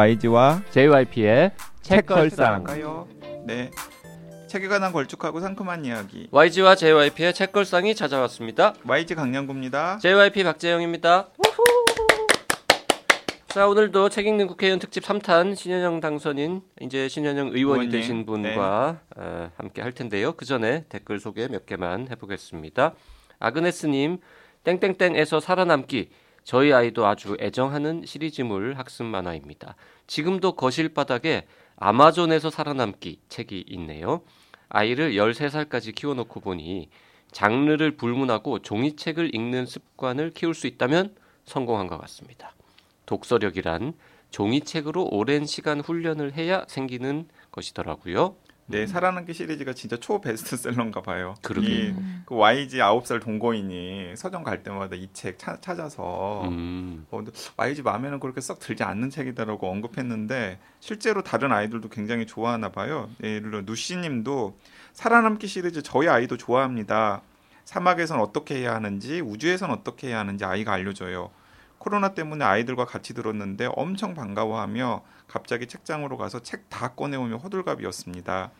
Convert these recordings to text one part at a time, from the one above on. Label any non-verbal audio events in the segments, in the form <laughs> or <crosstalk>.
YG와 JYP의 책걸상. 가요. 네. 책에 관한 걸쭉하고 상큼한 이야기. YG와 JYP의 책걸상이 찾아왔습니다. YG 강량구입니다. JYP 박재영입니다. 자 오늘도 책 읽는 국회의원 특집 3탄 신현영 당선인 이제 신현영 의원이 의원님, 되신 분과 어, 함께 할 텐데요. 그 전에 댓글 소개 몇 개만 해보겠습니다. 아그네스님 땡땡땡에서 살아남기 저희 아이도 아주 애정하는 시리즈물 학습 만화입니다. 지금도 거실 바닥에 아마존에서 살아남기 책이 있네요. 아이를 13살까지 키워놓고 보니 장르를 불문하고 종이책을 읽는 습관을 키울 수 있다면 성공한 것 같습니다. 독서력이란 종이책으로 오랜 시간 훈련을 해야 생기는 것이더라고요. 네, 살아남기 시리즈가 진짜 초 베스트셀러인가 봐요. 그러게요. 이, 그 YG 9살 동거인이 서점 갈 때마다 이 책 찾아서 음, 어, YG 마음에는 그렇게 썩 들지 않는 책이다라고 언급했는데 실제로 다른 아이들도 굉장히 좋아하나 봐요. 예를 들어 누씨 님도 살아남기 시리즈 저희 아이도 좋아합니다. 사막에선 어떻게 해야 하는지 우주에선 어떻게 해야 하는지 아이가 알려줘요. 코로나 때문에 아이들과 같이 들었는데 엄청 반가워하며 갑자기 책장으로 가서 책 다 꺼내오며 호들갑이었습니다.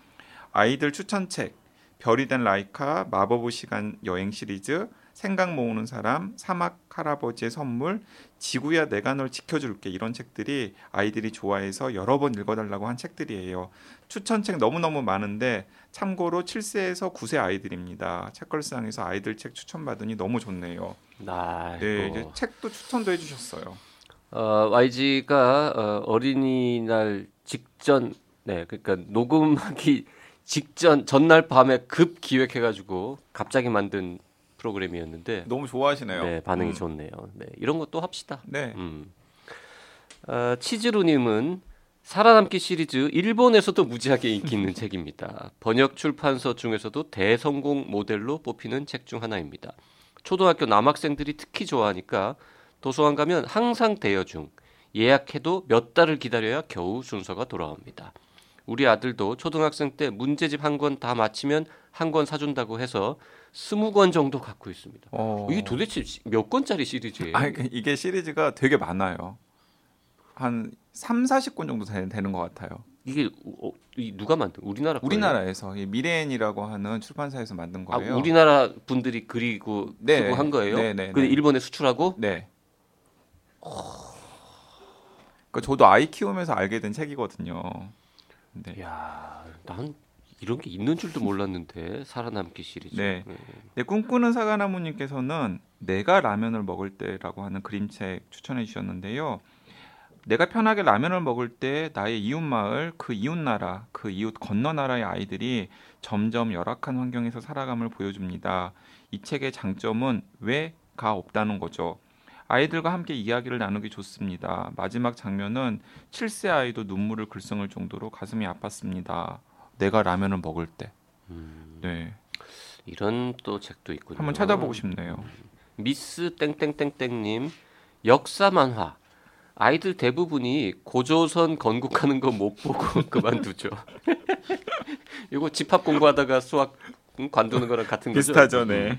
아이들 추천책 별이 된 라이카 마법의 시간 여행 시리즈 생각 모으는 사람 사막 할아버지의 선물 지구야 내가 널 지켜줄게 이런 책들이 아이들이 좋아해서 여러 번 읽어달라고 한 책들이에요. 추천책 너무너무 많은데 참고로 7세에서 9세 아이들입니다. 책걸상에서 아이들 책 추천받으니 너무 좋네요. 나 네, 이제 책도 추천도 해주셨어요. 어, YG가 어, 어린이날 직전, 네, 그러니까 녹음하기 직전 전날 밤에 급 기획해가지고 갑자기 만든 프로그램이었는데 너무 좋아하시네요. 네, 반응이 음. 좋네요. 네, 이런 것도 합시다. 네. 음. 어, 치즈루님은 살아남기 시리즈 일본에서도 무지하게 인기 있는 <laughs> 책입니다. 번역 출판서 중에서도 대성공 모델로 뽑히는 책 중 하나입니다. 초등학교 남학생들이 특히 좋아하니까 도서관 가면 항상 대여 중 예약해도 몇 달을 기다려야 겨우 순서가 돌아옵니다. 우리 아들도 초등학생 때 문제집 한 권 다 마치면 한 권 사준다고 해서 스무 권 정도 갖고 있습니다. 어. 이게 도대체 시- 몇 권짜리 시리즈예요? 아, 그 이게 시리즈가 되게 많아요. 한 3, 40권 정도 되, 되는 것 같아요. 이게 어, 이 누가 만든 우리나라? 우리나라에서 이 미래엔이라고 하는 출판사에서 만든 아, 거예요. 우리나라 분들이 그리고 네. 쓰고 한 거예요? 네, 네, 네. 일본에 수출하고 네. 그 저도 아이 키우면서 알게 된 책이거든요. 네. 야, 난 이런 게 있는 줄도 몰랐는데 살아남기 시리즈. 네. 네, 꿈꾸는 사과나무님께서는 내가 라면을 먹을 때라고 하는 그림책 추천해 주셨는데요. 내가 편하게 라면을 먹을 때 나의 이웃 마을, 그 이웃 나라, 그 이웃 건너 나라의 아이들이 점점 열악한 환경에서 살아감을 보여줍니다. 이 책의 장점은 왜가 없다는 거죠. 아이들과 함께 이야기를 나누기 좋습니다. 마지막 장면은 7세 아이도 눈물을 글썽을 정도로 가슴이 아팠습니다. 내가 라면을 먹을 때. 음, 네. 이런 또 책도 있군요. 한번 찾아보고 싶네요. 미스 땡땡땡땡님 역사 만화. 아이들 대부분이 고조선 건국하는 거 못 보고 <laughs> 그만두죠. <laughs> 이거 집합 공부하다가 수학 음, 관두는 거랑 같은 거죠. 비슷하죠, 네.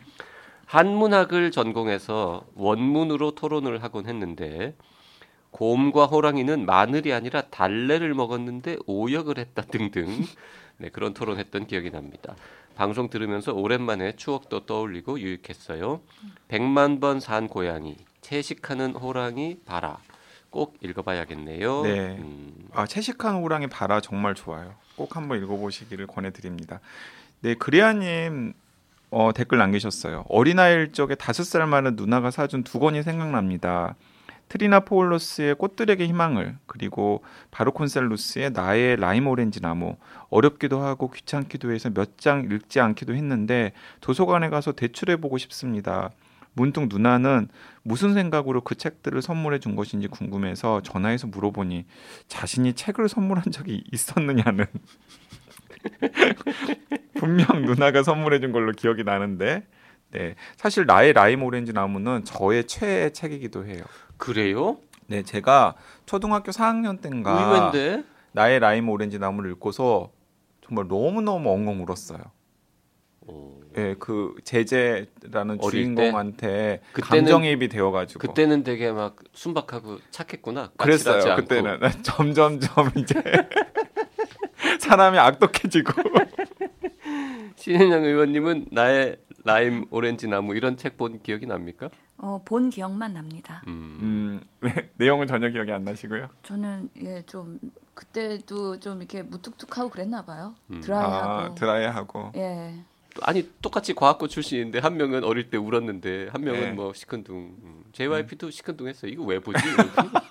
한문학을 전공해서 원문으로 토론을 하곤 했는데 곰과 호랑이는 마늘이 아니라 달래를 먹었는데 오역을 했다 등등 네, 그런 토론했던 기억이 납니다. 방송 들으면서 오랜만에 추억도 떠올리고 유익했어요. 백만 번 산 고양이, 채식하는 호랑이 봐라. 꼭 읽어봐야겠네요. 네. 음, 아, 채식한 호랑이 바라 정말 좋아요. 꼭 한번 읽어보시기를 권해드립니다. 네, 그리아님 어, 댓글 남기셨어요. 어린아이일 적에 다섯 살 많은 누나가 사준 두 권이 생각납니다. 트리나 포울로스의 꽃들에게 희망을 그리고 바스콘셀루스의 나의 라임 오렌지 나무 어렵기도 하고 귀찮기도 해서 몇 장 읽지 않기도 했는데 도서관에 가서 대출해 보고 싶습니다. 문득 누나는 무슨 생각으로 그 책들을 선물해 준 것인지 궁금해서 전화해서 물어보니 자신이 책을 선물한 적이 있었느냐는 <laughs> 분명 누나가 선물해 준 걸로 기억이 나는데 네 사실 나의 라임 오렌지 나무는 저의 최애 책이기도 해요. 그래요? 네 제가 초등학교 4학년 때인가 의외인데. 나의 라임 오렌지 나무를 읽고서 정말 너무 너무 엉엉 울었어요. 어, 예, 그 제재라는 주인공한테 그때는- 감정이입이 되어가지고 그때는 되게 막 순박하고 착했구나. 그랬어요. 그때는 <laughs> 점점점 이제 <laughs> 사람이 악독해지고 <laughs> 신현영 의원님은 나의 라임 오렌지 나무 이런 책 본 기억이 납니까? 어, 본 기억만 납니다. 음. 음, 네, 내용은 전혀 기억이 안 나시고요. 저는 예 좀 그때도 좀 이렇게 무뚝뚝하고 그랬나 봐요. 음. 드라이하고. 아, 드라이하고 예. 아니 똑같이 과학고 출신인데 한 명은 어릴 때 울었는데 한 명은 네. 뭐 시큰둥. 음. JYP도 시큰둥했어요. 이거 왜 보지? <laughs>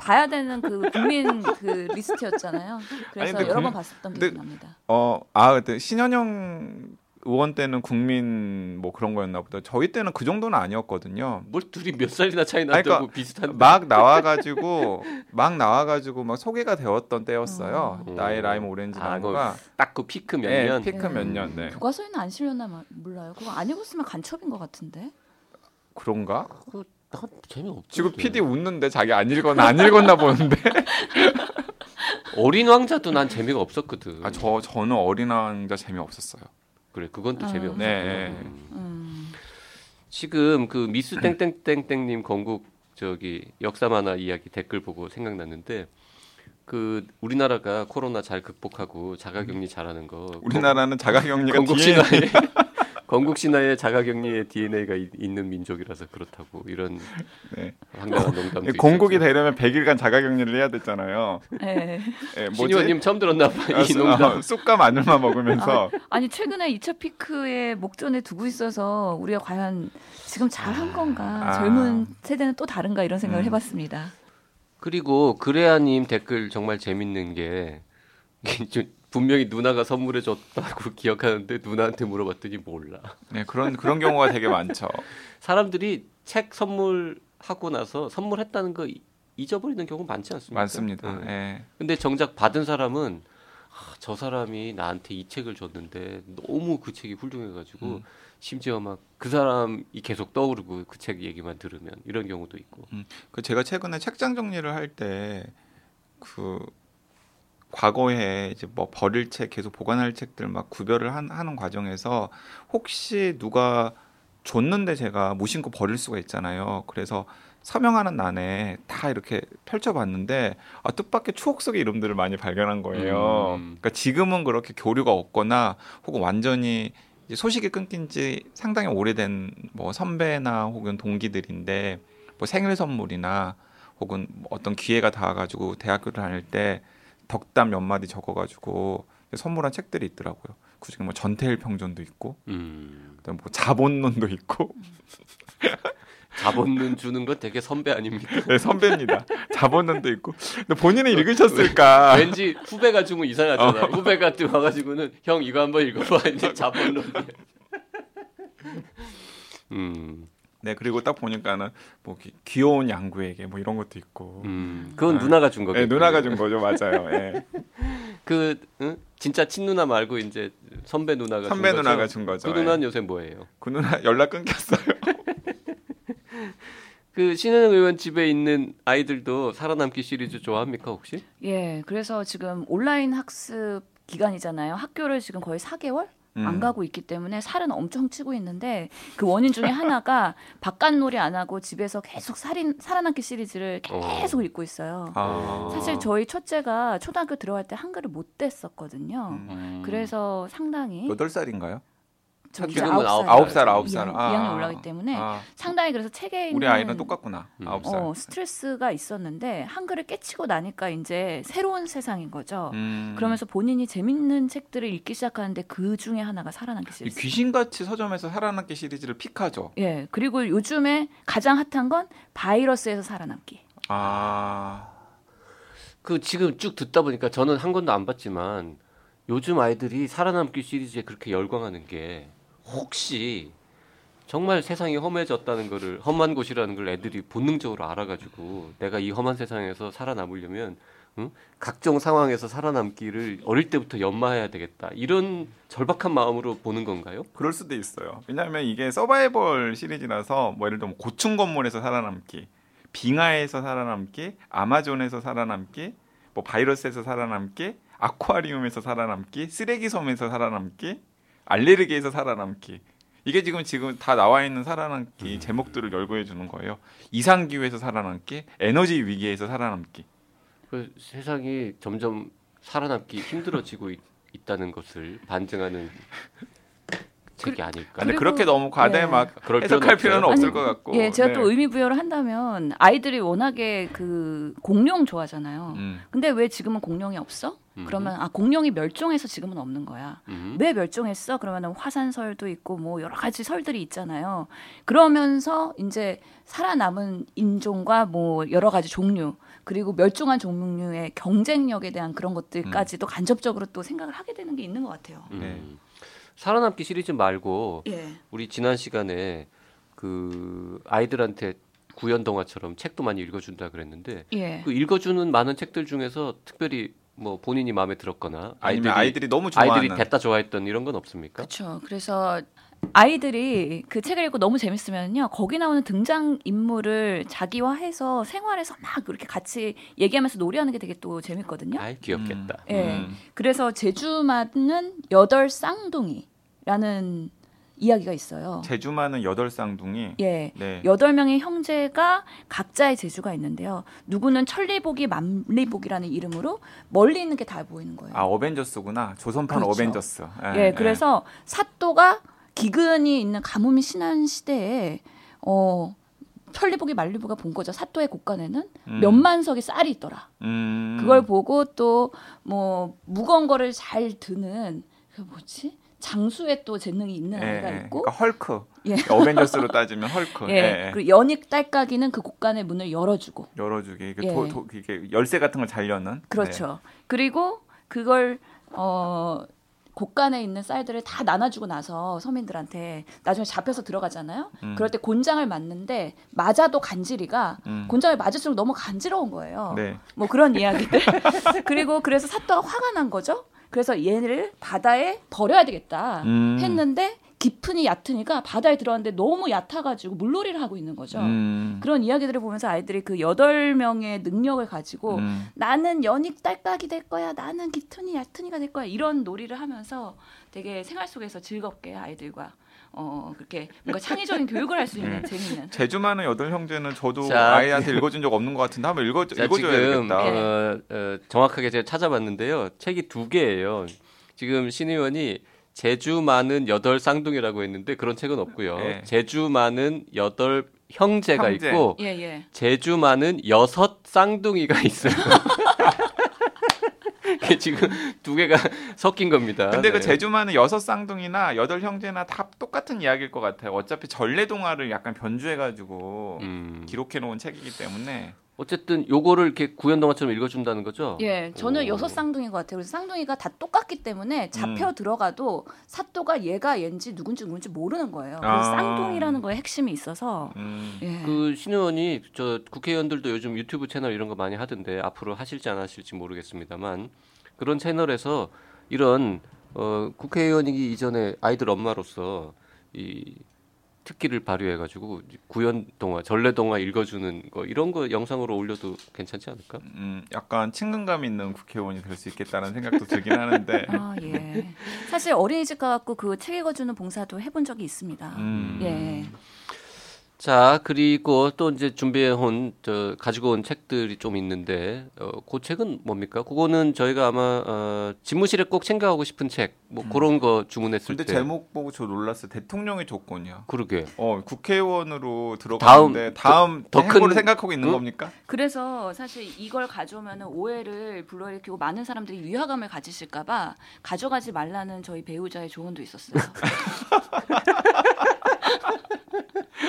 봐야 되는 그 국민 그 리스트였잖아요. 그래서 근데 여러 국- 번 봤었던 기억이 납니다. 어, 아, 그때 신현영 의원 때는 국민 뭐 그런 거였나 보다. 저희 때는 그 정도는 아니었거든요. 뭘 둘이 몇 살이나 차이 아니, 난다고 그러니까 비슷한데. 막 나와가지고 막 나와가지고 막 소개가 되었던 때였어요. 음. 나의 라임 오렌지 아, 나무가 딱그 피크 몇 예, 년. 피크 몇 년. 네. 교과서에는 안 실렸나 마- 몰라요. 그거 안 읽었으면 간첩인 것 같은데. 그런가? 그거 난 재미없죠. 지금 PD 웃는데 자기 안 읽었나 안 읽었나 보는데. <laughs> 어린 왕자도 난 재미가 없었거든. 아, 저 저는 어린 왕자 재미 없었어요. 그래 그건 또 아. 재미없어. 네. 음. 지금 그 미스 땡땡땡땡님 건국 저기 역사 만화 이야기 댓글 보고 생각났는데 그 우리나라가 코로나 잘 극복하고 자가격리 잘하는 거 우리나라는 자가격리가 건국 신화에 <laughs> 건국 신화에 자가격리의 DNA가 있는 민족이라서 그렇다고 이런 네. 황당한 농담도 공국이 있었죠. 되려면 100일간 자가격리를 해야 됐잖아요. 예. 예, 뭐지? 신 의원님 처음 들었나 봐. 아, 이 쑥- 농담. 어, 쑥과 마늘만 먹으면서 아 니 최근에 2차 피크에 목전에 두고 있어서 우리가 과연 지금 잘한 건가? 아. 젊은 세대는 또 다른가 이런 생각을 음. 해봤습니다. 그리고 그래야님 댓글 정말 재밌는 게 <laughs> 좀 분명히 누나가 선물해 줬다고 <laughs> 기억하는데 누나한테 물어봤더니 몰라. 네, 그런 그런 경우가 되게 많죠. 사람들이 책 선물하고 나서 선물했다는 거 이- 잊어버리는 경우 많지 않습니까? 많습니다. 응. 예. 근데 정작 받은 사람은 아, 저 사람이 나한테 이 책을 줬는데 너무 그 책이 훌륭해가지고 음. 심지어 막 그 사람이 계속 떠오르고 그 책 얘기만 들으면 이런 경우도 있고. 그 제가 최근에 책장 정리를 할 때 그 과거에 이제 뭐 버릴 책 계속 보관할 책들 막 구별을 한, 하는 과정에서 혹시 누가 줬는데 제가 무심코 버릴 수가 있잖아요. 그래서 서명하는 난에 다 이렇게 펼쳐봤는데 아, 뜻밖의 추억 속의 이름들을 많이 발견한 거예요. 음. 그러니까 지금은 그렇게 교류가 없거나 혹은 완전히 소식이 끊긴 지 상당히 오래된 뭐 선배나 혹은 동기들인데 뭐 생일 선물이나 혹은 뭐 어떤 기회가 닿아가지고 대학교를 다닐 때 덕담 몇 마디 적어가지고 선물한 책들이 있더라고요. 그중에 뭐 전태일 평전도 있고, 음. 그다음 뭐 자본론도 있고, 자본론 주는 건 되게 선배 아닙니까? 네, 선배입니다. 자본론도 있고. 근데 본인은 읽으셨을까? <laughs> 왠지 후배가 주면 이상하잖아. 후배가 또 와가지고는 형 이거 한번 읽어봐. 이제 자본론이야. <laughs> 음, 네, 그리고 딱 보니까는 뭐 기- 귀여운 양구에게 뭐 이런 것도 있고. 음, 그건 아, 누나가 준 거겠 네, 누나가 준 거죠, 맞아요. 예. <laughs> 그 응? 진짜 친누나 말고 이제 선배 누나가 선배 준 거죠? 누나가 준 거죠. 그 누나는 요새 뭐예요? 그 누나 <laughs> 연락 끊겼어요. <laughs> 그 신현영 의원 집에 있는 아이들도 살아남기 시리즈 좋아합니까 혹시? 예, 그래서 지금 온라인 학습 기간이잖아요. 학교를 지금 거의 4개월 음. 안 가고 있기 때문에 살은 엄청 찌고 있는데 그 원인 중에 하나가 <laughs> 바깥놀이 안 하고 집에서 계속 살인 살아남기 시리즈를 계속 읽고 있어요. 아. 사실 저희 첫째가 초등학교 들어갈 때 한글을 못 뗐었거든요. 음. 그래서 상당히 여덟 살인가요? 지금은 아홉 살, 아홉 살, 아홉 살. 이학- 아, 이학년 아, 올라가기 때문에 아, 상당히 그래서 책에 있는 우리 아이는 똑같구나. 음. 아홉 살. 어, 스트레스가 있었는데 한글을 깨치고 나니까 이제 새로운 세상인 거죠. 음. 그러면서 본인이 재밌는 책들을 읽기 시작하는데 그 중에 하나가 살아남기 이 시리즈. 귀신같이 서점에서 살아남기 시리즈를 픽하죠. 예. 그리고 요즘에 가장 핫한 건 바이러스에서 살아남기. 아, 그 지금 쭉 듣다 보니까 저는 한 권도 안 봤지만 요즘 아이들이 살아남기 시리즈에 그렇게 열광하는 게 혹시 정말 세상이 험해졌다는 거를 험한 곳이라는 걸 애들이 본능적으로 알아가지고 내가 이 험한 세상에서 살아남으려면 응? 각종 상황에서 살아남기를 어릴 때부터 연마해야 되겠다 이런 절박한 마음으로 보는 건가요? 그럴 수도 있어요. 왜냐하면 이게 서바이벌 시리즈라서 뭐 예를 들면 고층 건물에서 살아남기, 빙하에서 살아남기, 아마존에서 살아남기, 뭐 바이러스에서 살아남기, 아쿠아리움에서 살아남기, 쓰레기 섬에서 살아남기, 알레르기에서 살아남기. 이게 지금 지금 다 나와 있는 살아남기 음. 제목들을 열거해 주는 거예요. 이상 기후에서 살아남기, 에너지 위기에서 살아남기. 그 세상이 점점 살아남기 힘들어지고 있, 있다는 것을 반증하는 <laughs> 책이 아닐까. 근데 그렇게 너무 과대 예. 막 해석할 필요는. 없을 아니, 것 같고. 예, 제가 네. 또 의미 부여를 한다면 아이들이 워낙에 그 공룡 좋아하잖아요. 음. 근데 왜 지금은 공룡이 없어? 음. 그러면 아 공룡이 멸종해서 지금은 없는 거야. 음. 왜 멸종했어? 그러면은 화산설도 있고 뭐 여러 가지 설들이 있잖아요. 그러면서 이제 살아남은 인종과 뭐 여러 가지 종류 그리고 멸종한 종류의 경쟁력에 대한 그런 것들까지도 간접적으로 또 생각을 하게 되는 게 있는 것 같아요. 음. 네. 살아남기 시리즈 말고 예. 우리 지난 시간에 그 아이들한테 구연 동화처럼 책도 많이 읽어준다 그랬는데 예. 그 읽어주는 많은 책들 중에서 특별히 뭐 본인이 마음에 들었거나 아이들이 아이들이 너무 좋아하는 아이들이 됐다 좋아했던 이런 건 없습니까? 그렇죠. 그래서 아이들이 그 책을 읽고 너무 재밌으면요 거기 나오는 등장 인물을 자기화해서 생활에서 막 그렇게 같이 얘기하면서 놀이하는 게 되게 또 재밌거든요. 아이 귀엽겠다. 음. 예. 음. 그래서 제주만은 여덟 쌍둥이라는 이야기가 있어요. 제주만은 여덟 쌍둥이. 예. 네. 여덟 명의 형제가 각자의 재주가 있는데요. 누구는 천리복이 만리복이라는 이름으로 멀리 있는 게 다 보이는 거예요. 아 어벤져스구나. 조선판 그렇죠. 어벤져스. 예, 그래서 사또가 기근이 있는 가뭄이 심한 시대에 어 천리복이 만리복가 본 거죠. 사또의 곳간에는 음. 몇만 석의 쌀이 있더라. 음. 그걸 보고 또 뭐 무거운 거를 잘 드는 그 뭐지? 장수의 또 재능이 있는 예, 아이가 예. 있고 그러니까 헐크. 예. <laughs> 어벤져스로 따지면 헐크. 예. 예, 예. 그리고 연익 딸까기는 그 곳간의 문을 열어주고 열어주기. 이게 예. 도, 도, 이게 열쇠 같은 걸잘 여는. 그렇죠. 그리고 그걸 어 곳간에 있는 쌀들을 다 나눠주고 나서 서민들한테 나중에 잡혀서 들어가잖아요. 음. 그럴 때 곤장을 맞는데 맞아도 간지리가 네. 음. 곤장을 맞을수록 너무 간지러운 거예요. 네. 뭐 그런 이야기들. <laughs> 그리고 그래서 사또가 화가 난 거죠. 그래서 얘를 바다에 버려야 되겠다 음. 했는데 깊으니 얕으니까 바다에 들어갔는데 너무 얕아가지고 물놀이를 하고 있는 거죠. 음. 그런 이야기들을 보면서 아이들이 그 여덟 명의 능력을 가지고 음. 나는 연익 딸깍이 될 거야. 나는 깃튼이 얕은이가 될 거야. 이런 놀이를 하면서 되게 생활 속에서 즐겁게 아이들과 어 그렇게 뭔가 창의적인 교육을 할 수 있는 재밌는. 제주만은 여덟 형제는 저도 자, 아이한테 읽어준 적 없는 것 같은데 한번 읽어 자, 읽어줘야 지금 되겠다. 예. 어, 어, 정확하게 제가 찾아봤는데요. 책이 두 개예요. 지금 신 의원이 제주 많은 여덟 쌍둥이라고 했는데 그런 책은 없고요. 예. 제주 많은 여덟 형제가 형제. 있고 예 예. 제주 많은 여섯 쌍둥이가 있어요. <laughs> 지금 두 개가 <laughs> 섞인 겁니다. 근데 그 네. 제주만은 여섯 쌍둥이나 여덟 형제나 다 똑같은 이야기일 것 같아요. 어차피 전래동화를 약간 변주해가지고 음. 기록해 놓은 책이기 때문에 어쨌든 요거를 이렇게 구연 동화처럼 읽어준다는 거죠. 예, 저는 오. 여섯 쌍둥이인 것 같아요. 그래서 쌍둥이가 다 똑같기 때문에 잡혀 음. 들어가도 사또가 얘가 얘인지 누군지 누군지 모르는 거예요. 아. 쌍둥이라는 거에 핵심이 있어서 음. 예. 그 신의원이 저 국회의원들도 요즘 유튜브 채널 이런 거 많이 하던데 앞으로 하실지 안 하실지 모르겠습니다만 그런 채널에서 이런 어, 국회의원이기 이전에 아이들 엄마로서 이 특기를 발휘해가지고 구연 동화, 전래 동화 읽어주는 거 이런 거 영상으로 올려도 괜찮지 않을까? 음, 약간 친근감 있는 국회의원이 될 수 있겠다는 생각도 들긴 하는데. <laughs> 아 예. 사실 어린이집 가갖고 그 책 읽어주는 봉사도 해본 적이 있습니다. 음. 예. 자 그리고 또 이제 준비해온 저 가지고 온 책들이 좀 있는데 어, 그 책은 뭡니까? 그거는 저희가 아마 어, 집무실에 꼭 챙겨가고 싶은 책뭐 그런 거 주문했을 근데 때 제목 보고 저 놀랐어요. 대통령의 조건이요. 그러게 어 국회의원으로 들어가는데 다음 더 행보를 큰- 생각하고 있는 응? 겁니까? 그래서 사실 이걸 가져오면 오해를 불러일으키고 많은 사람들이 위화감을 가지실까봐 가져가지 말라는 저희 배우자의 조언도 있었어요. <laughs>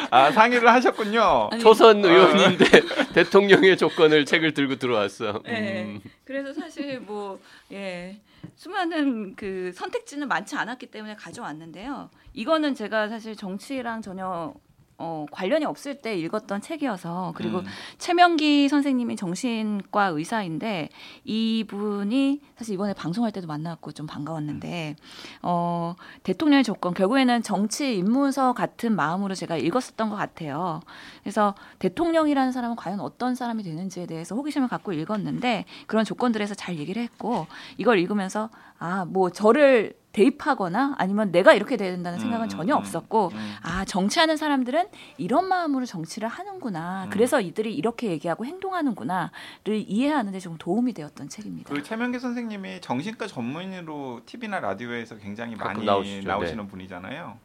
아 상의를 하셨군요. 아니, 초선 의원인데 <laughs> 대통령의 조건을 책을 들고 들어왔어. 네. 음. 그래서 사실 뭐 예. 수많은 그 선택지는 많지 않았기 때문에 가져왔는데요. 이거는 제가 사실 정치랑 전혀 어, 관련이 없을 때 읽었던 책이어서 그리고 음. 최명기 선생님이 정신과 의사인데 이분이 사실 이번에 방송할 때도 만나고 좀 반가웠는데 어, 대통령의 조건 결국에는 정치 입문서 같은 마음으로 제가 읽었었던 것 같아요. 그래서 대통령이라는 사람은 과연 어떤 사람이 되는지에 대해서 호기심을 갖고 읽었는데 그런 조건들에서 잘 얘기를 했고 이걸 읽으면서 아 뭐 저를 대입하거나 아니면 내가 이렇게 돼야 된다는 생각은 음, 전혀 음, 없었고 음. 아 정치하는 사람들은 이런 마음으로 정치를 하는구나 음. 그래서 이들이 이렇게 얘기하고 행동하는구나를 이해하는데 좀 도움이 되었던 책입니다. 그 최명기 선생님이 정신과 전문의로 TV나 라디오에서 굉장히 많이 나오시죠. 나오시는 분이잖아요.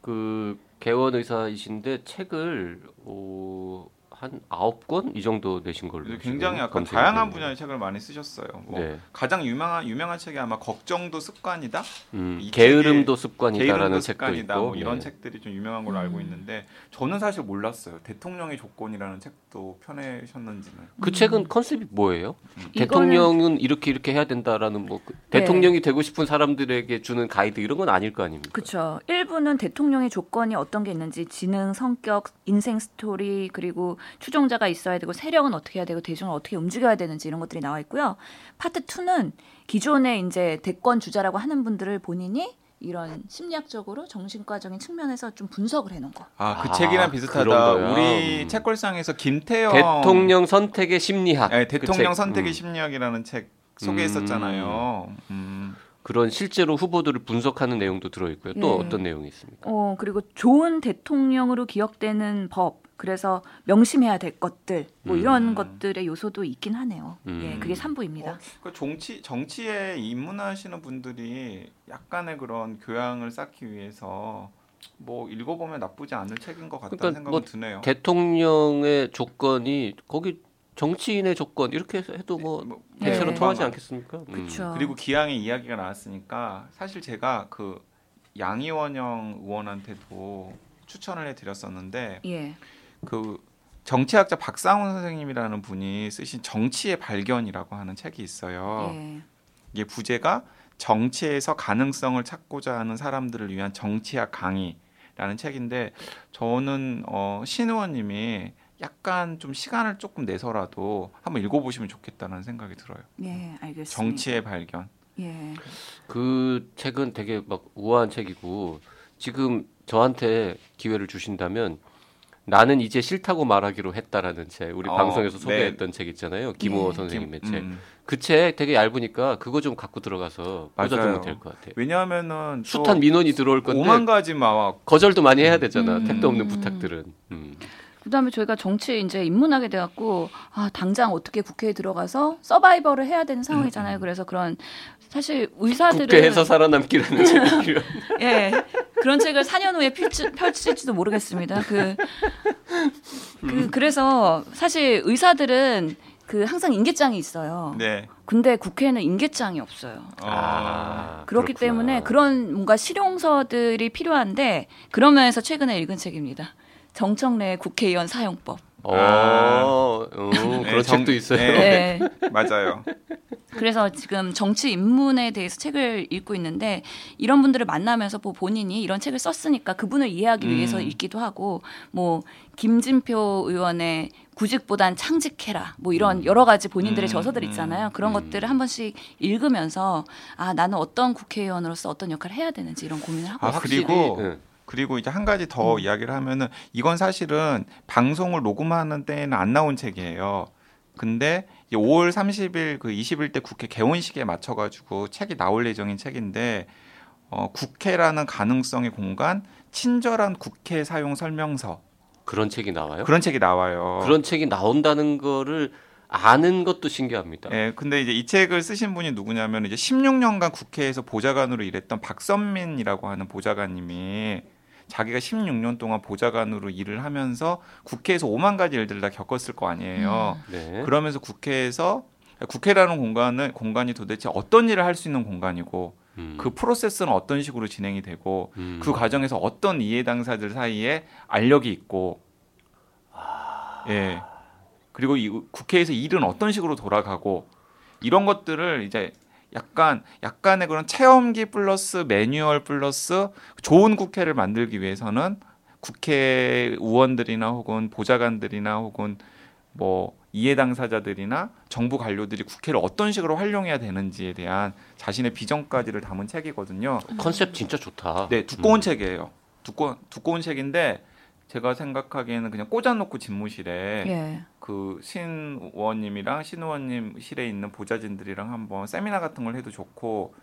그 개원 의사이신데 책을 어, 한 아홉 권 이 정도 내신 걸로 굉장히 약간 다양한. 분야의 책을 많이 쓰셨어요. 뭐 네. 가장 유명한 유명한 책이 아마 걱정도 습관이다. 음, 이 게으름도 습관이다라는 게으름도 책도 습관이다. 있고 뭐 이런 네. 책들이 좀 유명한 걸로 알고 음. 있는데 저는 사실 몰랐어요. 대통령의 조건이라는 책도 펴내셨는지는. 그 책은 컨셉이 뭐예요? 이거는- 대통령은 이렇게 이렇게 해야 된다라는 뭐 그 네. 대통령이 되고 싶은 사람들에게 주는 가이드 이런 건 아닐 거 아닙니까? 그렇죠. 일부는 대통령의 조건이 어떤 게 있는지 지능, 성격, 인생 스토리 그리고 추종자가 있어야 되고 세력은 어떻게 해야 되고 대중을 어떻게 움직여야 되는지 이런 것들이 나와 있고요. 파트 2는 기존의 이제 대권 주자라고 하는 분들을 본인이 이런 심리학적으로 정신과적인 측면에서 좀 분석을 해놓은 거. 아, 그 아, 책이랑 그런 비슷하다. 우리 음. 책걸상에서 김태영 대통령 선택의 심리학. 네, 그 대통령 책. 선택의 음. 심리학이라는 책 소개했었잖아요. 음. 그런 실제로 후보들을 분석하는 내용도 들어 있고요. 또 예. 어떤 내용이 있습니까? 어 그리고 좋은 대통령으로 기억되는 법. 그래서 명심해야 될 것들 뭐 이런 음. 것들의 요소도 있긴 하네요. 음. 예, 그게 3부입니다. 어, 그 정치 정치에 입문하시는 분들이 약간의 그런 교양을 쌓기 위해서 뭐 읽어보면 나쁘지 않을 책인 것 같다는 그러니까 생각은 뭐 드네요. 대통령의 조건이 거기 정치인의 조건 이렇게 해도 뭐 뭐, 네. 대체로 통하지 뭐, 않겠습니까? 음. 그렇죠. 그리고 기왕에 이야기가 나왔으니까 사실 제가 그 양이원영 의원한테도 추천을 해드렸었는데 예. 그 정치학자 박상훈 선생님이라는 분이 쓰신 정치의 발견이라고 하는 책이 있어요. 예. 이게 부제가 정치에서 가능성을 찾고자 하는 사람들을 위한 정치학 강의라는 책인데 저는 어, 신 의원님이 약간 좀 시간을 조금 내서라도 한번 읽어보시면 좋겠다는 생각이 들어요. 예, 알겠습니다. 정치의 발견. 예. 그 책은 되게 막 우아한 책이고 지금 저한테 기회를 주신다면 나는 이제 싫다고 말하기로 했다라는 책 우리 어, 방송에서 네. 소개했던 책 있잖아요 김호호 네. 선생님의 김- 책 음. 그 책 되게 얇으니까 그거 좀 갖고 들어가서. 꽂아두면 될 것 같아요 왜냐하면은 또 숱한 민원이 들어올 건데 오만 가지 막 거절도 많이 해야 되잖아 음. 택도 없는 부탁들은 음. 그다음에 저희가 정치에 이제 입문하게 돼갖고 아 당장 어떻게 국회에 들어가서 서바이벌을 해야 되는 상황이잖아요. 그래서 그런 사실 의사들은 국회에서 살아남기라는 <laughs> 책이 필요 예 그런 책을 4년 후에 펼치, 펼칠지도 모르겠습니다. 그, 그 그래서 사실 의사들은 그 항상 인계장이 있어요. 네. 근데 국회에는 인계장이 없어요. 어, 아, 그렇기 그렇구나. 때문에 그런 뭔가 실용서들이 필요한데 그런 면에서 최근에 읽은 책입니다. 정청래 국회의원 사용법. 어, 아. 어, 그런 네, 정- 책도 있어요 네. 네. 맞아요. 그래서 지금 정치 입문에 대해서 책을 읽고 있는데 이런 분들을 만나면서 뭐 본인이 이런 책을 썼으니까 그분을 이해하기 음. 위해서 읽기도 하고 뭐 김진표 의원의 구직보단 창직해라 뭐 이런 여러 가지 본인들의 음, 저서들 음, 있잖아요 그런 음. 것들을 한 번씩 읽으면서 아 나는 어떤 국회의원으로서 어떤 역할을 해야 되는지 이런 고민을 하고 아, 있어요. 그리고 네. 그리고 이제 한 가지 더 음. 이야기를 하면은 이건 사실은 방송을 녹음하는 때에는 안 나온 책이에요. 근데 이제 5월 30일 그 21대 국회 개원식에 맞춰 가지고 책이 나올 예정인 책인데 어, 국회라는 가능성의 공간 친절한 국회 사용 설명서 그런 책이 나와요 그런 책이 나와요. 그런 책이 나온다는 거를 아는 것도 신기합니다. 예, 근데 이제 이 책을 쓰신 분이 누구냐면 이제 16년간 국회에서 보좌관으로 일했던 박선민이라고 하는 보좌관님이 자기가 16년 동안 보좌관으로 일을 하면서 국회에서 오만 가지 일들을 다 겪었을 거 아니에요. 네. 그러면서 국회에서 국회라는 공간은 공간이 도대체 어떤 일을 할 수 있는 공간이고 음. 그 프로세스는 어떤 식으로 진행이 되고 음. 그 과정에서 어떤 이해 당사들 사이에 알력이 있고 예 그리고 이 국회에서 일은 어떤 식으로 돌아가고 이런 것들을 이제 약간 약간의 그런 체험기 플러스 매뉴얼 플러스 좋은 국회를 만들기 위해서는 국회 의원들이나 혹은 보좌관들이나 혹은 뭐 이해 당사자들이나 정부 관료들이 국회를 어떤 식으로 활용해야 되는지에 대한 자신의 비전까지를 담은 책이거든요. 컨셉 진짜 좋다. 네, 두꺼운 음. 책이에요. 두꺼 두꺼운 책인데 제가 생각하기에는 그냥 꽂아놓고 집무실에 예. 그신 의원님이랑 신 의원님 실에 있는 보좌진들이랑 한번 세미나 같은 걸 해도 좋고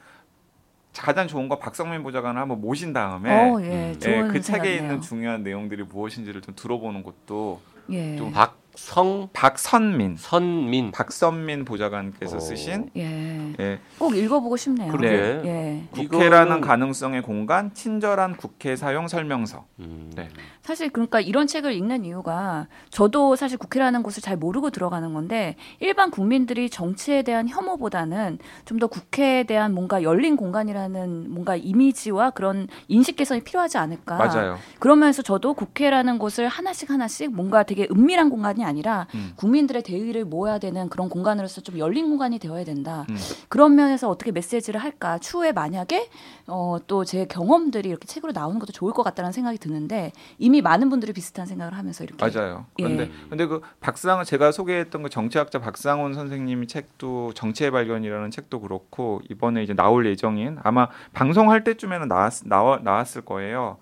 가장 좋은 거 박성민 보좌관을 한번 모신 다음에 어, 예, 음. 예, 그 책에 생각이네요. 있는 중요한 내용들이 무엇인지를 좀 들어보는 것도 예. 좀 박성 박선민, 선민 박선민 보좌관께서 어. 쓰신 예. 예, 꼭 읽어보고 싶네요. 그러게. 예. 국회라는 이거는- 가능성의 공간, 친절한 국회 사용 설명서. 음, 네. 사실 그러니까 이런 책을 읽는 이유가 저도 사실 국회라는 곳을 잘 모르고 들어가는 건데 일반 국민들이 정치에 대한 혐오보다는 좀 더 국회에 대한 뭔가 열린 공간이라는 뭔가 이미지와 그런 인식 개선이 필요하지 않을까. 맞아요. 그러면서 저도 국회라는 곳을 하나씩 하나씩 뭔가 되게 은밀한 공간이 아니라 음. 국민들의 대의를 모아야 되는 그런 공간으로서 좀 열린 공간이 되어야 된다. 음. 그런 면에서 어떻게 메시지를 할까? 추후에 만약에 어, 또 제 경험들이 이렇게 책으로 나오는 것도 좋을 것 같다는 생각이 드는데 이미 많은 분들이 비슷한 생각을 하면서 이렇게 맞아요. 예. 그런데 근데 그 박상 제가 소개했던 그 정치학자 박상훈 선생님이 책도 정치의 발견이라는 책도 그렇고 이번에 이제 나올 예정인 아마 방송할 때쯤에는 나왔 나와, 나왔을 거예요.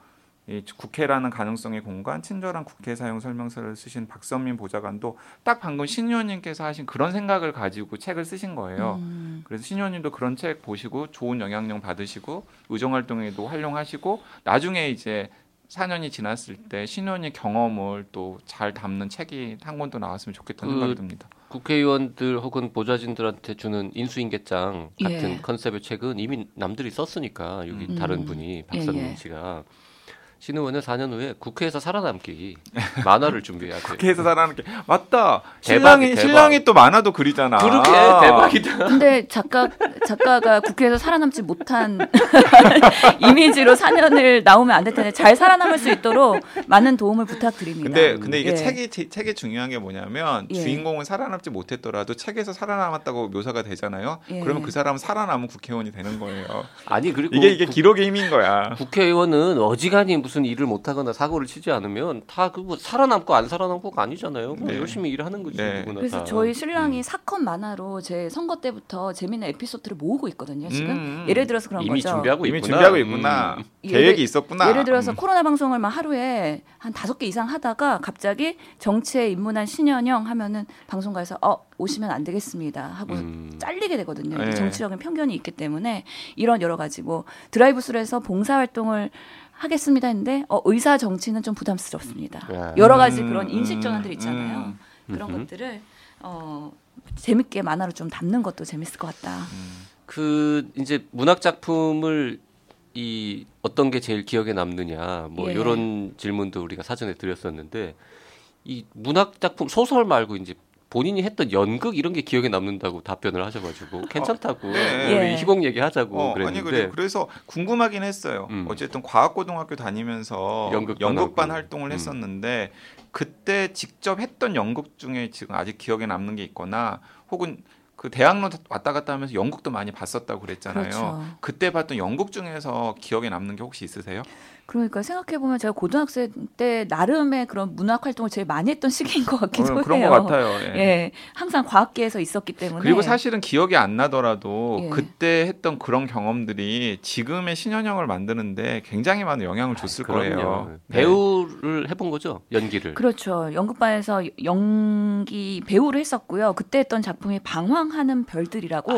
이 국회라는 가능성의 공간, 친절한 국회 사용 설명서를 쓰신 박선민 보좌관도 딱 방금 신 의원님께서 하신 그런 생각을 가지고 책을 쓰신 거예요. 음, 그래서 신 의원님도 그런 책 보시고 좋은 영향력 받으시고 의정 활동에도 활용하시고 나중에 이제 4년이 지났을 때신 의원님 경험을 또 잘 담는 책이 한 권도 나왔으면 좋겠다는 그 생각이 듭니다. 국회의원들 혹은 보좌진들한테 주는 인수인계장 같은 예. 컨셉의 책은 이미 남들이 썼으니까 여기 음. 다른 분이 박선민 예, 예. 씨가 신 의원은 4년 후에 국회에서 살아남기 만화를 준비해야 돼. 국회에서 살아는 게 맞다. 대박, 신랑이 대박. 신랑이 또 만화도 그리잖아. 그러게 대박이다. 근데 작가 작가가 국회에서 살아남지 못한 <laughs> 이미지로 4년을 나오면 안 될 텐데 잘 살아남을 수 있도록 많은 도움을 부탁드립니다. 근데 근데 이게 예. 책이 제- 책의 중요한 게 뭐냐면 예. 주인공은 살아남지 못했더라도 책에서 살아남았다고 묘사가 되잖아요. 예. 그러면 그 사람은 살아남은 국회의원이 되는 거예요. 아니 그리고 이게 이게 국- 기록의 힘인 거야. 국회의원은 어지간히 무슨 일을 못하거나 사고를 치지 않으면 다 그거 살아남고 안 살아남고가 아니잖아요. 네. 열심히 일하는 거지 네. 누구나 그래서 다. 저희 신랑이 음. 사건 만화로 제 선거 때부터 재밌는 에피소드를 모으고 있거든요. 지금 음. 예를 들어서 그런 이미 거죠. 준비하고 이미 있구나. 준비하고 있구나. 음. 계획이 있었구나. 예를 들어서 음. 코로나 방송을 막 하루에 한 다섯 개 이상 하다가 갑자기 정치에 입문한 신현영 하면은 방송가에서 어 오시면 안 되겠습니다 하고 음. 잘리게 되거든요. 네. 정치적인 편견이 있기 때문에 이런 여러 가지 뭐 드라이브스루에서 봉사 활동을 하겠습니다 했는데 어, 의사 정치는 좀 부담스럽습니다. 야. 여러 가지 음, 그런 인식 음, 전환들 있잖아요. 음. 그런. 것들을 어, 재밌게 만화로 좀 담는 것도 재밌을 것 같다. 그 이제 문학 작품을 이 어떤 게 제일 기억에 남느냐 뭐 예. 이런 질문도 우리가 사전에 드렸었는데 이 문학 작품 소설 말고 이제 본인이 했던 연극 이런 게 기억에 남는다고 답변을 하셔가지고 괜찮다고 네. 우리 예. 희곡 얘기하자고 어, 아니 그랬는데 그래 그래서 궁금하긴 했어요. 음. 어쨌든 과학고등학교 다니면서 연극반 연극반. 활동을 음. 했었는데 그때 직접 했던 연극 중에 지금 아직 기억에 남는 게 있거나 혹은 그 대학로 왔다 갔다 하면서 연극도 많이 봤었다고 그랬잖아요. 그렇죠. 그때 봤던 연극 중에서 기억에 남는 게 혹시 있으세요? 그러니까 생각해 보면 제가 고등학생 때 나름의 그런 문학 활동을 제일 많이 했던 시기인 것 같기도 어, 해요. 그런 것 같아요. 예. 예, 항상 과학계에서 있었기 때문에 그리고 사실은 기억이 안 나더라도 예. 그때 했던 그런 경험들이 지금의 신현영을 만드는데 굉장히 많은 영향을 줬을 그럼요. 거예요. 네. 배우를 해본 거죠 연기를 그렇죠. 연극반에서 연기 배우를 했었고요. 그때 했던 작품이 방황하는 별들이라고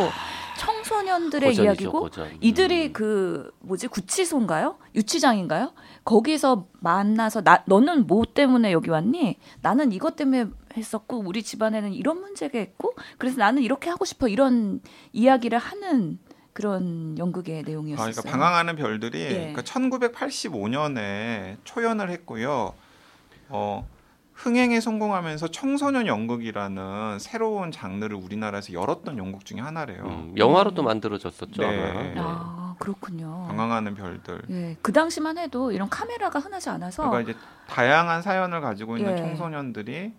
청소년들의 고전이죠, 이야기고 고전. 이들이 음. 그 뭐지 구치소인가요? 유치장인가요? 거기서 만나서 나 너는 뭐 때문에 여기 왔니? 나는 이것 때문에 했었고 우리 집안에는 이런 문제가 있고 그래서 나는 이렇게 하고 싶어 이런 이야기를 하는 그런 연극의 아, 내용이었어요. 그러니까 방황하는 별들이 예. 그러니까 1985년에 초연을 했고요. 어, 흥행에 성공하면서 청소년 연극이라는 새로운 장르를 우리나라에서 열었던 연극 중에 하나래요. 음, 영화로도 만들어졌었죠 네. 네. 아 그렇군요. 방황하는 별들. 예, 그 당시만 해도 이런 카메라가 흔하지 않아서 그러니까 이제 다양한 사연을 가지고 있는 예. 청소년들이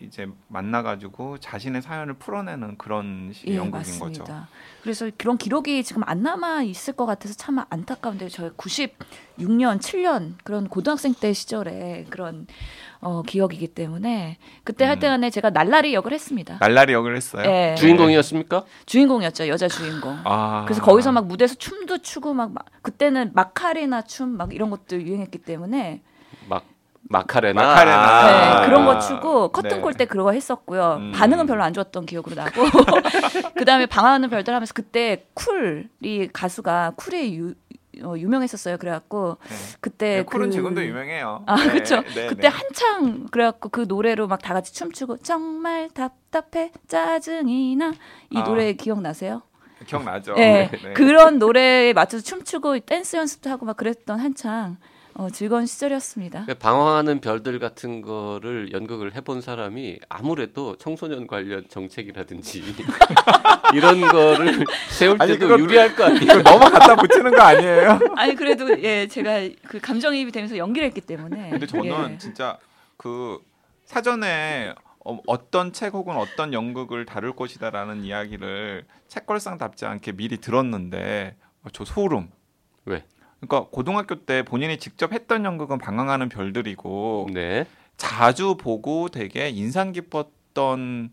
이제 만나가지고 자신의 사연을 풀어내는 그런 예, 연극인 맞습니다. 거죠. 그래서 그런 기록이 지금 안 남아 있을 것 같아서 참 안타까운데 저희 96년, 7년 그런 고등학생 때 시절에 그런 어, 기억이기 때문에 그때 할 음. 때간에 제가 날라리 역을 했습니다. 날라리 역을 했어요. 예. 주인공이었습니까? 주인공이었죠, 여자 주인공. 아. 그래서 거기서 막 무대에서 춤도 추고 막, 막 그때는 마카레나 춤 막 이런 것도 유행했기 때문에 막 마카레나. 마카레나. 네, 아. 그런 거 추고 커튼 네. 콜때 그거 했었고요. 음. 반응은 별로 안 좋았던 기억으로 나고. <laughs> 그 다음에 방황하는 별들 하면서 그때 쿨이 가수가 쿨이 유, 어, 유명했었어요. 그래갖고 네. 그때 네, 쿨은 그- 지금도 유명해요. 아, 네, 그쵸. 네, 그때 네. 한창 그래갖고 그 노래로 막 다 같이 춤추고 정말 답답해 짜증이 나이 아. 노래 기억나세요? 기억나죠? 네. 네, 네. 그런 노래에 맞춰서 춤추고 댄스 연습도 하고 막 그랬던 한창 어, 즐거운 시절이었습니다. 그러니까 방황하는 별들 같은 거를 연극을 해본 사람이 아무래도 청소년 관련 정책이라든지 <laughs> 이런 거를 세울 아니, 때도 그건- 유리할 거 아니에요. 너무 갖다 붙이는 거 아니에요? <laughs> 아니 그래도 예 제가 그 감정이입이 되면서 연기를 했기 때문에. 근데 저는 예. 진짜 그 사전에 어, 어떤 책 혹은 어떤 연극을 다룰 것이다라는 이야기를 책걸상답지 않게 미리 들었는데 어, 저 소름. 왜? 그러니까 고등학교 때 본인이 직접 했던 연극은 방황하는 별들이고 네. 자주 보고 되게 인상 깊었던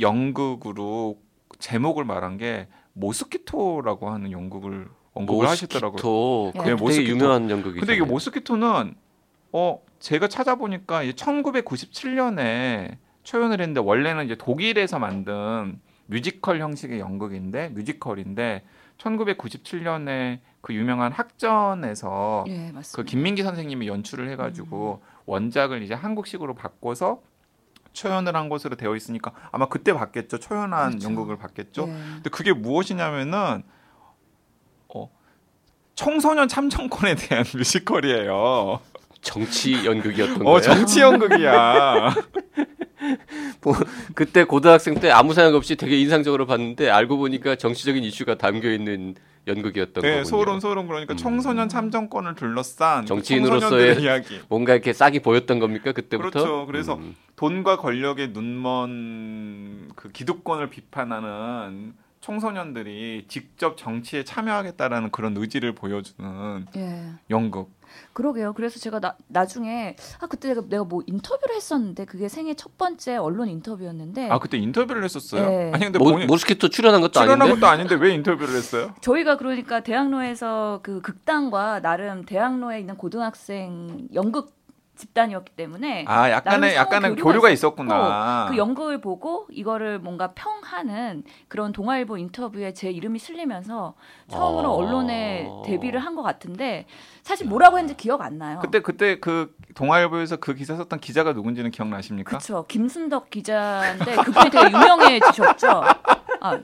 연극으로 제목을 말한 게 모스키토라고 하는 연극을 언급을 하시더라고요. 네, 되게 모스키토. 유명한 연극이죠. 근데 이게 모스키토는 어 제가 찾아보니까 1997년에 초연을 했는데 원래는 이제 독일에서 만든 뮤지컬 형식의 연극인데 뮤지컬인데 1997년에 그 유명한 학전에서 예. 그 김민기 선생님이 연출을 해가지고 음. 원작을 이제 한국식으로 바꿔서 초연을 한 것으로 되어 있으니까 아마 그때 봤겠죠 초연한 그렇죠. 연극을 봤겠죠 예. 근데 그게 무엇이냐면은 어 청소년 참정권에 대한 <laughs> 뮤지컬이에요. 정치 연극이었던 어 거예요. 정치 연극이야. <laughs> <laughs> 그때 고등학생 때 아무 생각 없이 되게 인상적으로 봤는데 알고 보니까 정치적인 이슈가 담겨 있는 연극이었던 네, 거군요. 소름 소름 그러니까 음. 청소년 참정권을 둘러싼 그 정치인으로서의 이야기. 뭔가 이렇게 싹이 보였던 겁니까 그때부터? 그렇죠. 그래서 음. 돈과 권력의 눈먼 그 기득권을 비판하는 청소년들이 직접 정치에 참여하겠다라는 그런 의지를 보여주는 예. 연극. 그러게요. 그래서 제가 나, 나중에 아 그때 내가, 내가 뭐 인터뷰를 했었는데 그게 생애 첫 번째 언론 인터뷰였는데 아 그때 인터뷰를 했었어요. 네. 아니 근데 모, 모스키토 출연한 것도 출연한 아닌데 것도 아닌데 왜 인터뷰를 했어요? <laughs> 저희가 그러니까 대학로에서 그 극단과 나름 대학로에 있는 고등학생 연극 집단이었기 때문에 아 약간의 약간의 교류가 있었구나. 그 연극을 보고 이거를 뭔가 평하는 그런 동아일보 인터뷰에 제 이름이 실리면서 처음으로 어. 언론에 데뷔를 한 것 같은데 사실 뭐라고 했는지 기억 안 나요. 그때 그때 그 동아일보에서 그 기사 썼던 기자가 누군지는 기억나십니까? 그쵸 김순덕 기자인데 그분이 되게 유명해지셨죠. <laughs> 아,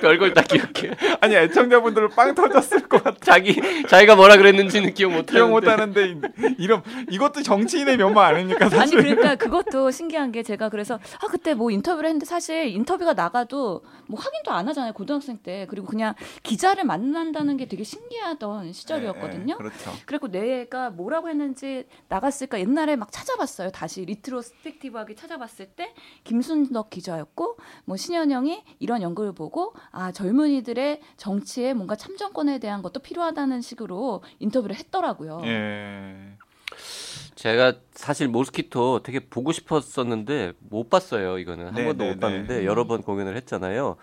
별걸 다 기억해. 아니 애청자분들은 빵 터졌을 것 같아. 자기 자기가 뭐라 그랬는지는 기억 못 기억 못 하는데. 이런 이것도 정치인의 면모 아닙니까 아니 사실. 그러니까 그것도 신기한 게 제가 그래서 아 그때 뭐 인터뷰를 했는데 사실 인터뷰가 나가도 뭐 확인도 안 하잖아요 고등학생 때 그리고 그냥 기자를 만난다는 게 되게 신기하던 시절이었거든요. 네, 네, 그렇죠. 그리고 내가 뭐라고 했는지 나갔을까 옛날에 막 찾아봤어요. 다시 리트로스펙티브하게 찾아봤을 때 김순덕 기자였고 뭐 신현영이 이런 연극을 보고 아 젊은이들의 정치에 뭔가 참정권에 대한 것도 필요하다는 식으로 인터뷰를 했더라고요. 예. 제가 사실 모스키토 되게 보고 싶었었는데 못 봤어요. 이거는 한 네, 번도 네, 못 봤는데 네. 여러 번 공연을 했잖아요.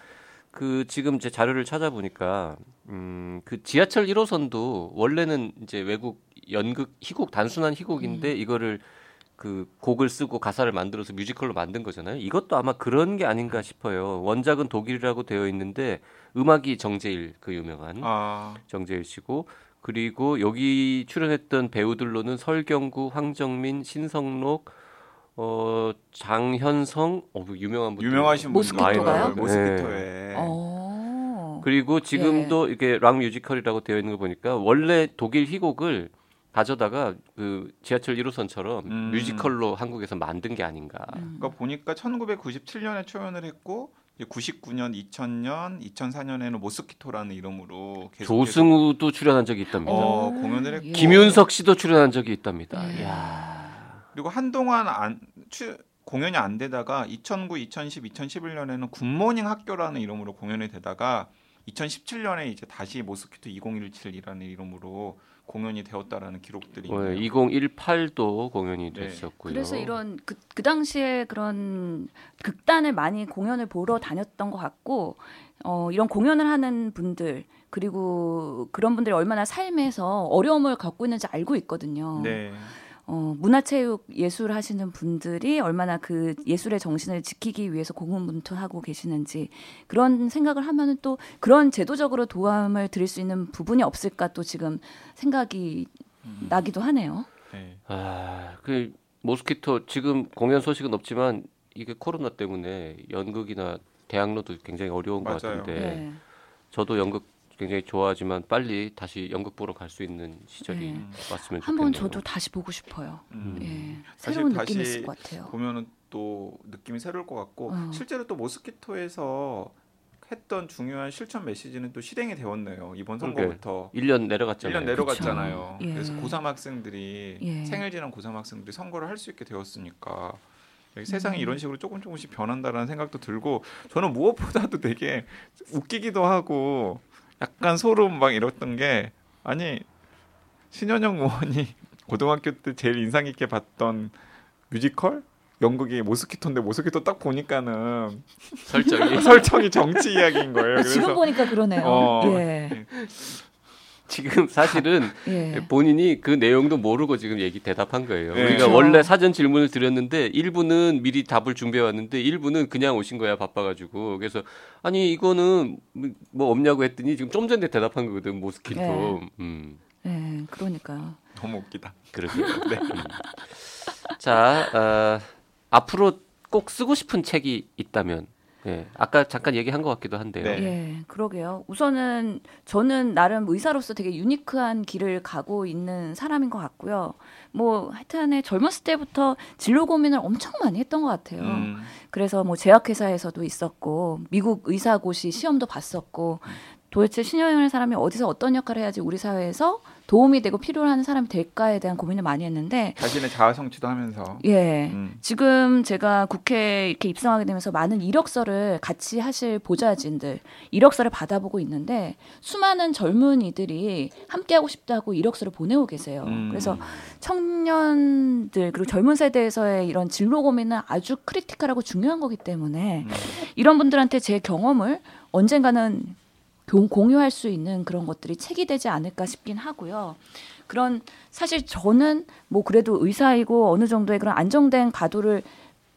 그 지금 제 자료를 찾아보니까 음, 그 지하철 1호선도 원래는 이제 외국 연극 희곡 단순한 희곡인데 이거를 그 곡을 쓰고 가사를 만들어서 뮤지컬로 만든 거잖아요. 이것도 아마 그런 게 아닌가 싶어요. 원작은 독일이라고 되어 있는데 음악이 정재일 그 유명한 아 정재일 씨고 그리고 여기 출연했던 배우들로는 설경구, 황정민, 신성록, 어 장현성, 어 유명한 분들 유명하신 분 모스키토가요? 네. 모스키토에. 어. 그리고 지금도 이게 락 뮤지컬이라고 되어 있는 거 보니까 원래 독일 희곡을 가져다가 그 지하철 1호선처럼 음. 뮤지컬로 한국에서 만든 게 아닌가. 음. 그러니까 보니까 1997년에 초연을 했고 이제 99년, 2000년, 2004년에는 모스키토라는 이름으로 계속 조승우도 출연한 적이 있답니다. 어, 오, 공연을 했고 예. 김윤석 씨도 출연한 적이 있답니다. 예. 이야. 그리고 한동안 안 추, 공연이 안 되다가 2009, 2010, 2011년에는 굿모닝 학교라는 이름으로 공연이 되다가 2017년에 이제 다시 모스키토 2017이라는 이름으로 공연이 되었다라는 기록들이 어, 있네요. 2018도 공연이 네. 됐었고요. 그래서 이런 그, 그 당시에 그런 극단을 많이 공연을 보러 다녔던 것 같고 어, 이런 공연을 하는 분들 그리고 그런 분들이 얼마나 삶에서 어려움을 겪고 있는지 알고 있거든요. 네. 어, 문화체육 예술 하시는 분들이 얼마나 그 예술의 정신을 지키기 위해서 고군분투하고 계시는지 그런 생각을 하면은 또 그런 제도적으로 도움을 드릴 수 있는 부분이 없을까 또 지금 생각이 음. 나기도 하네요. 네. 아, 그 모스키토 지금 공연 소식은 없지만 이게 코로나 때문에 연극이나 대학로도 굉장히 어려운 것 맞아요. 같은데 네. 저도 연극 굉장히 좋아하지만 빨리 다시 연극 보러 갈 수 있는 시절이 네. 왔으면 좋겠네요. 한번 저도 다시 보고 싶어요. 음. 예. 사실 새로운 다시 느낌이 있을 것 같아요. 보면은 또 느낌이 새로울 것 같고 어. 실제로 또 모스키토에서 했던 중요한 실천 메시지는 또 실행이 되었네요. 이번. 선거부터 1년 내려갔잖아요. 1년 내려갔잖아요. 예. 그래서 고3 학생들이 예. 생일 지난 고3 학생들이 선거를 할 수 있게 되었으니까 여기 세상이 음. 이런 식으로 조금 조금씩 변한다라는 생각도 들고 저는 무엇보다도 되게 웃기기도 하고 약간 소름 막 이랬던 게 아니 신현영 의원이 <laughs> 고등학교 때 제일 인상 깊게 봤던 뮤지컬 연극이 모스키토인데 모스키토 딱 보니까는 설정이 <laughs> 설정이 정치 이야기인 거예요. 아, 지금 그래서 보니까 그러네요. 어. 예. 지금 사실은 <laughs> 예. 본인이 그 내용도 모르고 지금 얘기 대답한 거예요. 네. 우리가 그렇죠. 원래 사전 질문을 드렸는데 일부는 미리 답을 준비해 왔는데 일부는 그냥 오신 거야 바빠가지고 그래서 아니 이거는 뭐 없냐고 했더니 지금 좀 전에 대답한 거거든 모스키토. 네. 음 예. 그러니까요. 너무 웃기다. 그러게요. 네. 음. 자 어, 앞으로 꼭 쓰고 싶은 책이 있다면 예 아까 잠깐 얘기한 것 같기도 한데요. 네. 예, 그러게요. 우선은 저는 나름 의사로서 되게 유니크한 길을 가고 있는 사람인 것 같고요. 뭐 하여튼에 젊었을 때부터 진로 고민을 엄청 많이 했던 것 같아요. 음. 그래서 뭐 제약회사에서도 있었고 미국 의사고시 시험도 봤었고 도대체 신여행을 사람이 어디서 어떤 역할을 해야지 우리 사회에서 도움이 되고 필요한 사람이 될까에 대한 고민을 많이 했는데 자신의 자아 성취도 하면서 예. 음. 지금 제가 국회에 이렇게 입성하게 되면서 많은 이력서를 같이 하실 보좌진들 이력서를 받아보고 있는데 수많은 젊은이들이 함께 하고 싶다고 이력서를 보내고 계세요. 음. 그래서 청년들 그리고 젊은 세대에서의 이런 진로 고민은 아주 크리티컬하고 중요한 거기 때문에 음. 이런 분들한테 제 경험을 언젠가는 공- 공유할 수 있는 그런 것들이 책이 되지 않을까 싶긴 하고요. 그런 사실 저는 뭐 그래도 의사이고 어느 정도의 그런 안정된 가도를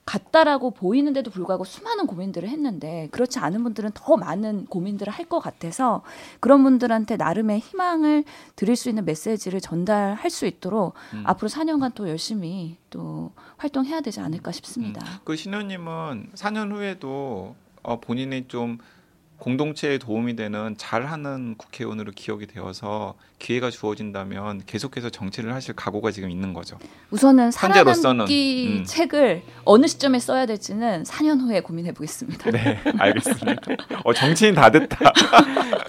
갔다라고 보이는데도 불구하고 수많은 고민들을 했는데 그렇지 않은 분들은 더 많은 고민들을 할 것 같아서 그런 분들한테 나름의 희망을 드릴 수 있는 메시지를 전달할 수 있도록 음. 앞으로 4년간 또 열심히 또 활동해야 되지 않을까 싶습니다. 그 신우님은 4년 후에도 어, 본인이 좀 공동체에 도움이 되는 잘하는 국회의원으로 기억이 되어서 기회가 주어진다면 계속해서 정치를 하실 각오가 지금 있는 거죠. 우선은 살아남기 음. 책을 어느 시점에 써야 될지는 4년 후에 고민해 보겠습니다. 네, 알겠습니다. 어, 정치인 다 됐다.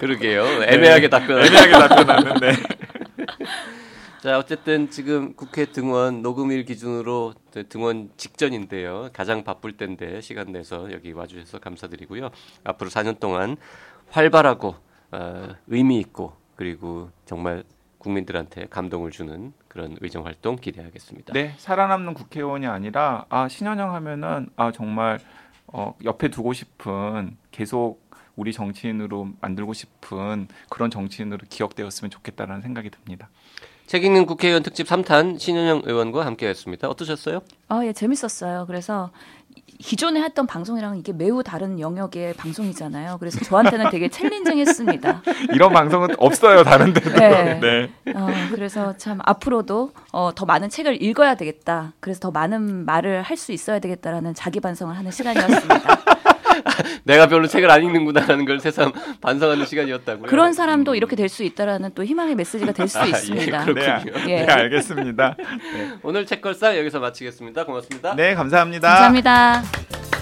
그러게요. 애매하게 답변. 애매하게 답변하는데. <laughs> 자 어쨌든 지금 국회 등원 녹음일 기준으로 등원 직전인데요. 가장 바쁠 때인데 시간 내서 여기 와주셔서 감사드리고요. 앞으로 4년 동안 활발하고 어, 의미 있고 그리고 정말 국민들한테 감동을 주는 그런 의정 활동 기대하겠습니다. 네, 살아남는 국회의원이 아니라 아 신현영 하면은 아 정말 어, 옆에 두고 싶은 계속 우리 정치인으로 만들고 싶은 그런 정치인으로 기억되었으면 좋겠다라는 생각이 듭니다. 책 읽는 국회의원 특집 3탄 신현영 의원과 함께했습니다. 어떠셨어요? 아, 예, 재밌었어요. 그래서 기존에 했던 방송이랑 이게 매우 다른 영역의 방송이잖아요. 그래서 저한테는 되게 챌린징했습니다. <laughs> 이런 방송은 없어요 다른 데도. <laughs> 네. <laughs> 네. 어, 그래서 참 앞으로도 어, 더 많은 책을 읽어야 되겠다. 그래서 더 많은 말을 할 수 있어야 되겠다라는 자기 반성을 하는 시간이었습니다. <laughs> 내가 별로 책을 안 읽는구나라는 걸 새삼 반성하는 시간이었다고요. 그런 사람도 이렇게 될 수 있다라는 또 희망의 메시지가 될수 아, 예, 있습니다. 그렇군요. 네, 예. 네, 알겠습니다. 오늘 책걸상 여기서 마치겠습니다. 고맙습니다. 네, 감사합니다. 감사합니다.